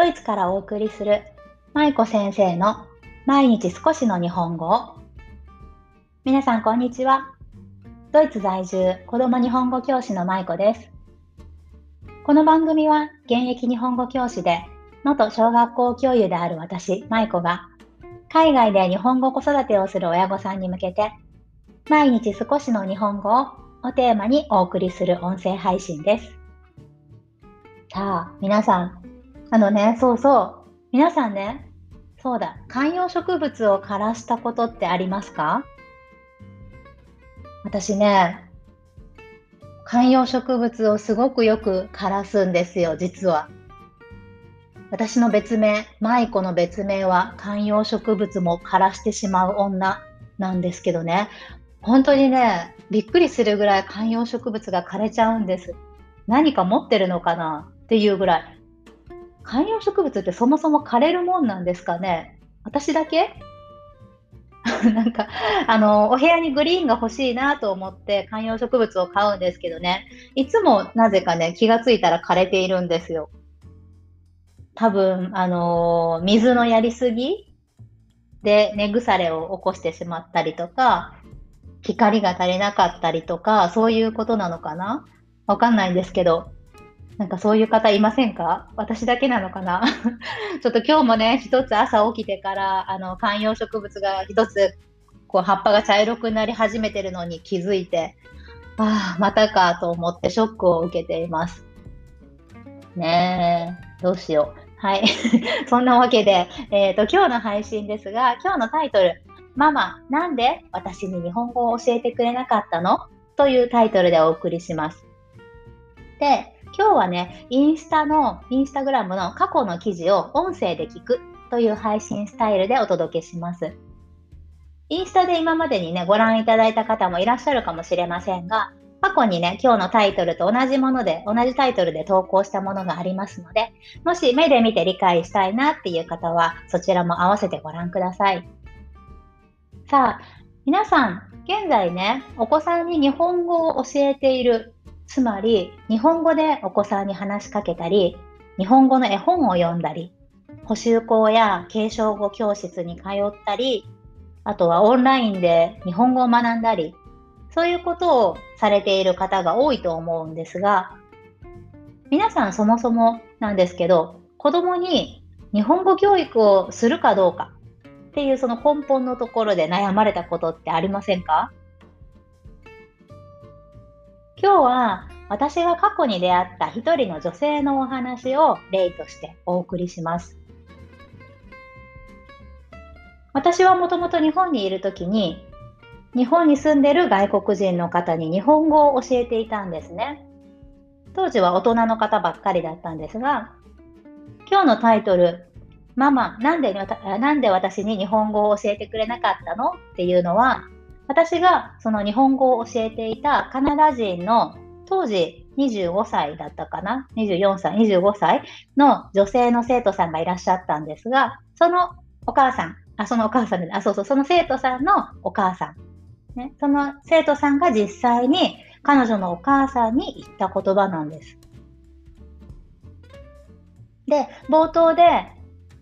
ドイツからお送りする舞子先生の毎日少しの日本語を。皆さんこんにちは。ドイツ在住子供日本語教師の舞子です。この番組は現役日本語教師で元小学校教諭である私舞子が海外で日本語子育てをする親御さんに向けて毎日少しの日本語ををテーマにお送りする音声配信です。さあ、皆さん、あのね、そうそう。皆さんね、そうだ、観葉植物を枯らしたことってありますか？私ね、観葉植物をすごくよく枯らすんですよ、実は。私の別名、舞子の別名は観葉植物も枯らしてしまう女なんですけどね。本当にね、びっくりするぐらい観葉植物が枯れちゃうんです。何か持ってるのかな？っていうぐらい。観葉植物ってそもそも枯れるもんなんですかね？私だけ？なんか、あの、お部屋にグリーンが欲しいなと思って観葉植物を買うんですけどね、いつもなぜかね、気がついたら枯れているんですよ。多分、あの水のやりすぎで根腐れを起こしてしまったりとか、光が足りなかったりとか、そういうことなのかな？わかんないんですけど、なんかそういう方いませんか？私だけなのかな？ちょっと今日もね、一つ朝起きてから、あの、観葉植物が一つ、こう、葉っぱが茶色くなり始めてるのに気づいて、ああ、またかと思ってショックを受けています。ねえ、どうしよう。はい。そんなわけで、えっ、ー、と、今日の配信ですが、今日のタイトル、ママ、なんで私に日本語を教えてくれなかったの？というタイトルでお送りします。で、今日はね、インスタの、インスタグラムの過去の記事を音声で聞くという配信スタイルでお届けします。インスタで今までにね、ご覧いただいた方もいらっしゃるかもしれませんが、過去にね、今日のタイトルと同じもので、同じタイトルで投稿したものがありますので、もし目で見て理解したいなっていう方は、そちらも合わせてご覧ください。さあ、皆さん、現在ね、お子さんに日本語を教えているつまり、日本語でお子さんに話しかけたり、日本語の絵本を読んだり、補習校や継承語教室に通ったり、あとはオンラインで日本語を学んだり、そういうことをされている方が多いと思うんですが、皆さんそもそもなんですけど、子供に日本語教育をするかどうかっていうその根本のところで悩まれたことってありませんか？今日は私が過去に出会った一人の女性のお話を例としてお送りします。私はもともと日本にいる時に日本に住んでる外国人の方に日本語を教えていたんですね。当時は大人の方ばっかりだったんですが、今日のタイトル、ママ、なんでなんで私に日本語を教えてくれなかったの？っていうのは、私がその日本語を教えていたカナダ人の当時25歳だったかな ?24 歳、25歳の女性の生徒さんがいらっしゃったんですが、そのお母さん、あ、そのお母さん、あ、そうそう、その生徒さんのお母さん。ね、その生徒さんが実際に彼女のお母さんに言った言葉なんです。で、冒頭で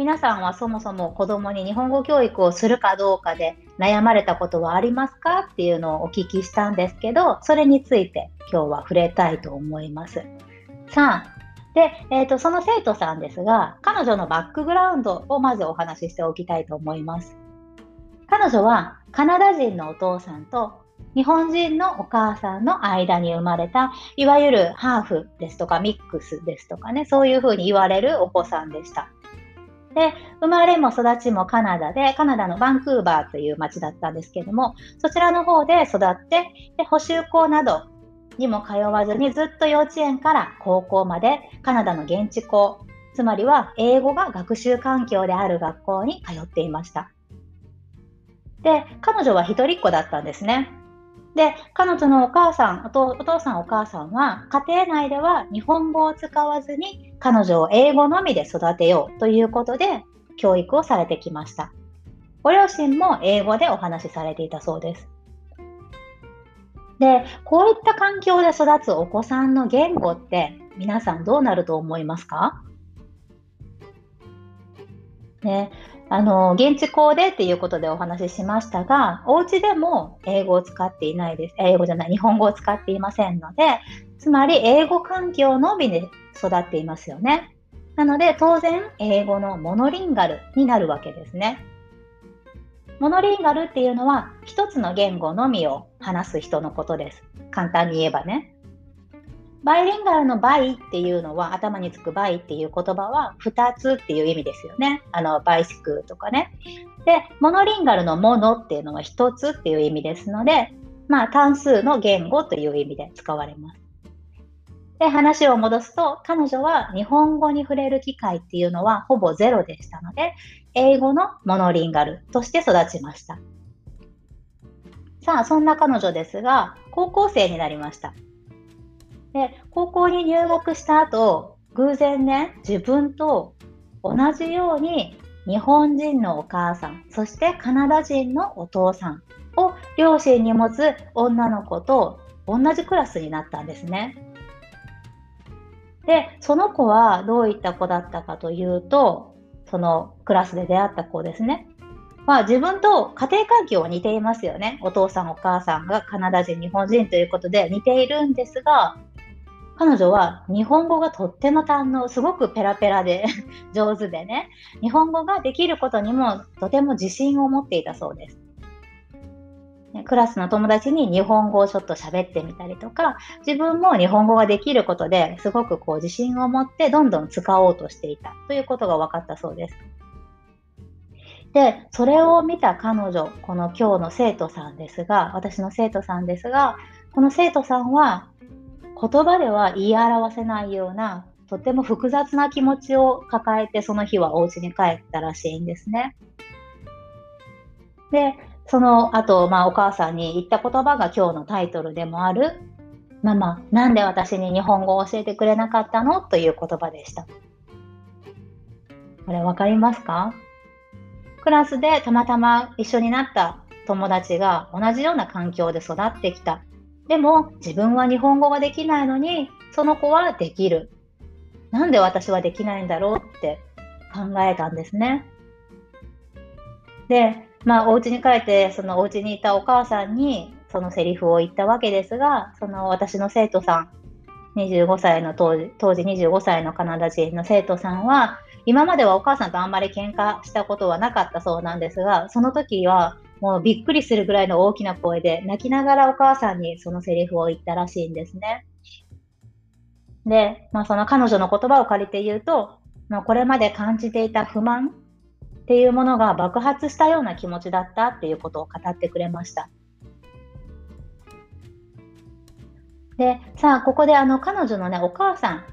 皆さんはそもそも子供に日本語教育をするかどうかで悩まれたことはありますかっていうのをお聞きしたんですけど、それについて今日は触れたいと思います。さあ、で、えーと、その生徒さんですが、彼女のバックグラウンドをまずお話ししておきたいと思います。彼女はカナダ人のお父さんと日本人のお母さんの間に生まれた、いわゆるハーフですとかミックスですとかね、そういうふうに言われるお子さんでした。で、生まれも育ちもカナダで、カナダのバンクーバーという街だったんですけども、そちらの方で育って、で補習校などにも通わずにずっと幼稚園から高校までカナダの現地校、つまりは英語が学習環境である学校に通っていました。で、彼女は一人っ子だったんですね。で、彼女のお母さんお父、お父さんお母さんは、家庭内では日本語を使わずに、彼女を英語のみで育てようということで、教育をされてきました。ご両親も英語でお話しされていたそうです。で、こういった環境で育つお子さんの言語って、皆さんどうなると思いますか？ね、あの、現地校でっていうことでお話ししましたが、お家でも英語を使っていないです。英語じゃない、日本語を使っていませんので、つまり英語環境のみで育っていますよね。なので、当然、英語のモノリンガルになるわけですね。モノリンガルっていうのは、一つの言語のみを話す人のことです。簡単に言えばね。バイリンガルの bi っていうのは、頭につく bi っていう言葉は2つっていう意味ですよね。あの、バイシクとかね。で、モノリンガルのものっていうのは1つっていう意味ですので、まあ、単数の言語という意味で使われます。で、話を戻すと、彼女は日本語に触れる機会っていうのはほぼゼロでしたので、英語のモノリンガルとして育ちました。さあ、そんな彼女ですが、高校生になりました。で、高校に入学した後、偶然ね、自分と同じように日本人のお母さん、そしてカナダ人のお父さんを両親に持つ女の子と同じクラスになったんですね。で、その子はどういった子だったかというと、そのクラスで出会った子ですね。まあ、自分と家庭環境は似ていますよね。お父さんお母さんがカナダ人、日本人ということで似ているんですが、彼女は日本語がとっても堪能、すごくペラペラで 上手でね、日本語ができることにもとても自信を持っていたそうです。クラスの友達に日本語をちょっと喋ってみたりとか、自分も日本語ができることですごくこう自信を持ってどんどん使おうとしていたということが分かったそうです。で、それを見た彼女、この今日の生徒さんですが、私の生徒さんですが、この生徒さんは言葉では言い表せないような、とても複雑な気持ちを抱えて、その日はお家に帰ったらしいんですね。で、その後、まあ、お母さんに言った言葉が今日のタイトルでもある、ママ、なんで私に日本語を教えてくれなかったの？という言葉でした。これ分かりますか？クラスでたまたま一緒になった友達が同じような環境で育ってきた。でも自分は日本語ができないのに、その子はできる。なんで私はできないんだろうって考えたんですね。で、まあ、お家に帰って、そのお家にいたお母さんに、そのセリフを言ったわけですが、その私の生徒さん、25歳の当時、当時25歳のカナダ人の生徒さんは、今まではお母さんとあんまり喧嘩したことはなかったそうなんですが、その時はもうびっくりするぐらいの大きな声で泣きながらお母さんにそのセリフを言ったらしいんですね。で、まあ、その彼女の言葉を借りて言うと、まあ、これまで感じていた不満っていうものが爆発したような気持ちだったっていうことを語ってくれました。で、さあ、ここであの彼女のね、お母さん、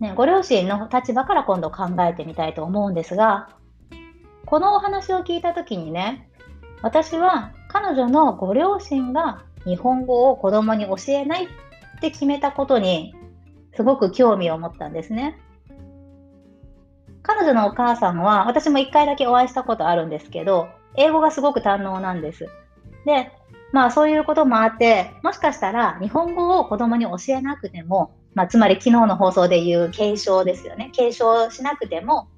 ね、ご両親の立場から今度考えてみたいと思うんですが、このお話を聞いたときにね、私は彼女のご両親が日本語を子供に教えないって決めたことにすごく興味を持ったんですね。彼女のお母さんは私も一回だけお会いしたことあるんですけど、英語がすごく堪能なんです。で、まあそういうこともあって、もしかしたら日本語を子供に教えなくても、まあつまり昨日の放送で言う継承ですよね。継承しなくても、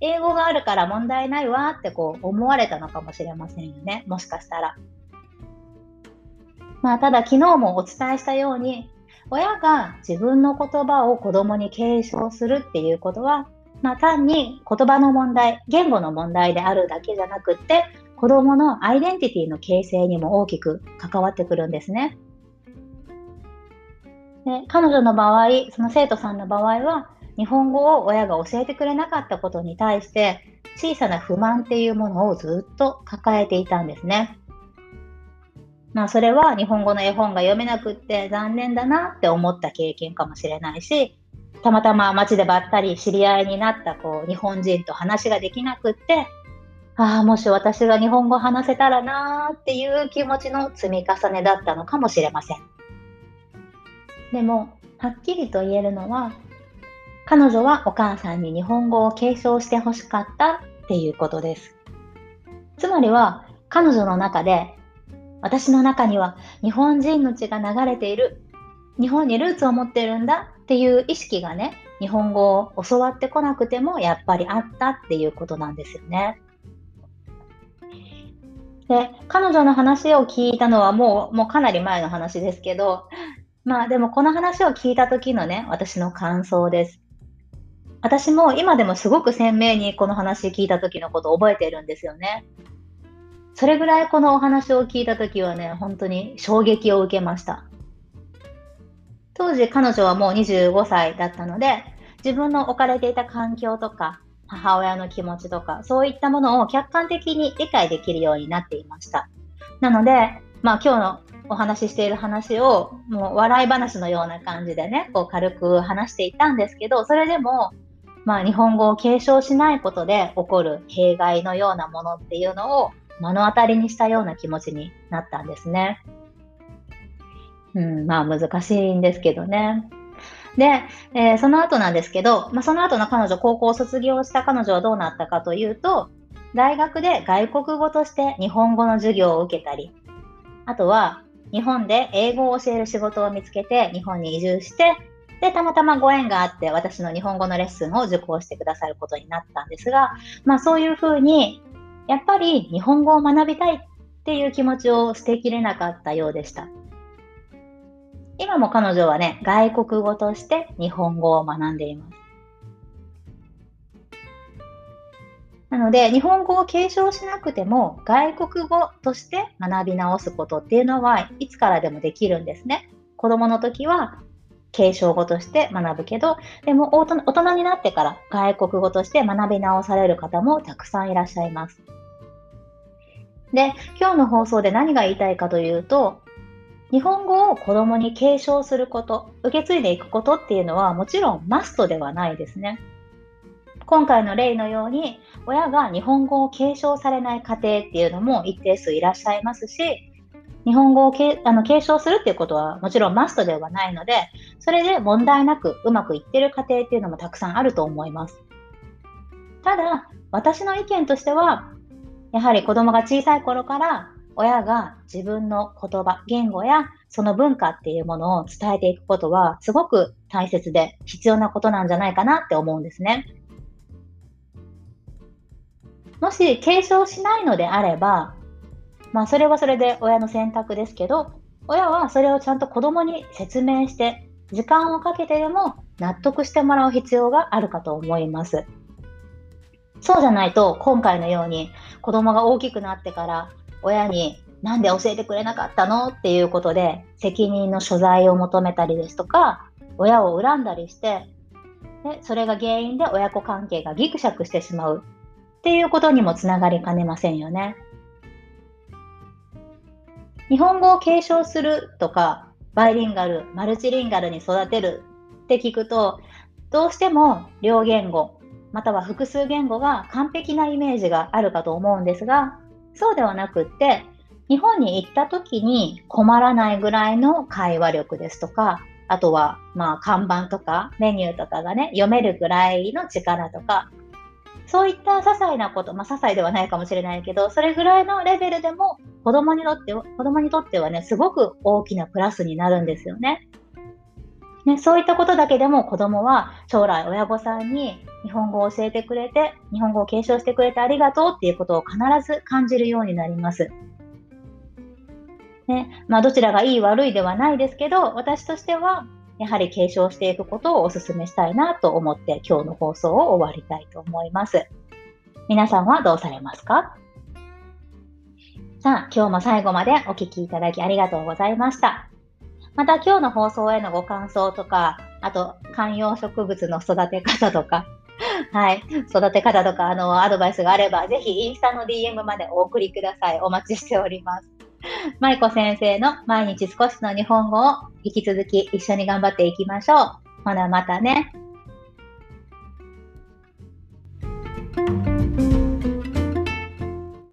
英語があるから問題ないわってこう思われたのかもしれませんよね。もしかしたら。まあ、ただ昨日もお伝えしたように、親が自分の言葉を子供に継承するっていうことは、まあ、単に言葉の問題、言語の問題であるだけじゃなくって、子供のアイデンティティの形成にも大きく関わってくるんですね。で彼女の場合、その生徒さんの場合は、日本語を親が教えてくれなかったことに対して小さな不満っていうものをずっと抱えていたんですね。まあそれは日本語の絵本が読めなくって残念だなって思った経験かもしれないし、たまたま街でばったり知り合いになったこう日本人と話ができなくって、ああ、もし私が日本語話せたらなーっていう気持ちの積み重ねだったのかもしれません。でも、はっきりと言えるのは、彼女はお母さんに日本語を継承してほしかったっていうことです。つまりは彼女の中で私の中には日本人の血が流れている日本にルーツを持ってるんだっていう意識がね日本語を教わってこなくてもやっぱりあったっていうことなんですよね。で、彼女の話を聞いたのはもう、もうかなり前の話ですけど、まあでもこの話を聞いた時のね、私の感想です。私も今でもすごく鮮明にこの話聞いた時のことを覚えてるんですよね。それぐらいこのお話を聞いた時はね、本当に衝撃を受けました。当時彼女はもう25歳だったので、自分の置かれていた環境とか、母親の気持ちとか、そういったものを客観的に理解できるようになっていました。なので、まあ今日のお話ししている話を、もう笑い話のような感じでね、こう軽く話していたんですけど、それでも、まあ日本語を継承しないことで起こる弊害のようなものっていうのを目の当たりにしたような気持ちになったんですね。うん、まあ難しいんですけどね。で、えー、その後なんですけど、まあ、その後の彼女、高校を卒業した彼女はどうなったかというと、大学で外国語として日本語の授業を受けたり、あとは日本で英語を教える仕事を見つけて日本に移住して、で、たまたまご縁があって私の日本語のレッスンを受講してくださることになったんですが、まあそういうふうに、やっぱり日本語を学びたいっていう気持ちを捨てきれなかったようでした。今も彼女はね、外国語として日本語を学んでいます。なので、日本語を継承しなくても、外国語として学び直すことっていうのはいつからでもできるんですね。子供の時は継承語として学ぶけど、でも大人になってから外国語として学び直される方もたくさんいらっしゃいます。で、今日の放送で何が言いたいかというと、日本語を子供に継承すること、受け継いでいくことっていうのはもちろんマストではないですね。今回の例のように、親が日本語を継承されない家庭っていうのも一定数いらっしゃいますし、日本語をけあの継承するっていうことはもちろんマストではないので、それで問題なくうまくいってる家庭っていうのもたくさんあると思います。ただ、私の意見としては、やはり子供が小さい頃から親が自分の言葉、言語やその文化っていうものを伝えていくことはすごく大切で必要なことなんじゃないかなって思うんですね。もし継承しないのであれば、まあそれはそれで親の選択ですけど、親はそれをちゃんと子供に説明して、時間をかけてでも納得してもらう必要があるかと思います。そうじゃないと、今回のように子供が大きくなってから親になんで教えてくれなかったの？っていうことで責任の所在を求めたりですとか親を恨んだりしてでそれが原因で親子関係がギクシャクしてしまうっていうことにもつながりかねませんよね。日本語を継承するとかバイリンガル、マルチリンガルに育てるって聞くとどうしても両言語または複数言語が完璧なイメージがあるかと思うんですがそうではなくって、日本に行った時に困らないぐらいの会話力ですとか、あとは、まあ、看板とかメニューとかがね、読めるぐらいの力とか、そういった些細なこと、まあ、些細ではないかもしれないけど、それぐらいのレベルでも、子供にとっては、子供にとってはね、すごく大きなプラスになるんですよね。ね、そういったことだけでも子供は将来親御さんに日本語を教えてくれて、日本語を継承してくれてありがとうっていうことを必ず感じるようになります。ね、まあどちらがいい悪いではないですけど、私としてはやはり継承していくことをお勧めしたいなと思って今日の放送を終わりたいと思います。皆さんはどうされますか？さあ、今日も最後までお聴きいただきありがとうございました。また今日の放送へのご感想とか、あと観葉植物の育て方とか、はい、育て方とか、あの、アドバイスがあれば、ぜひインスタの DM までお送りください。お待ちしております。マリ子先生の毎日少しの日本語を引き続き一緒に頑張っていきましょう。ほなまたね。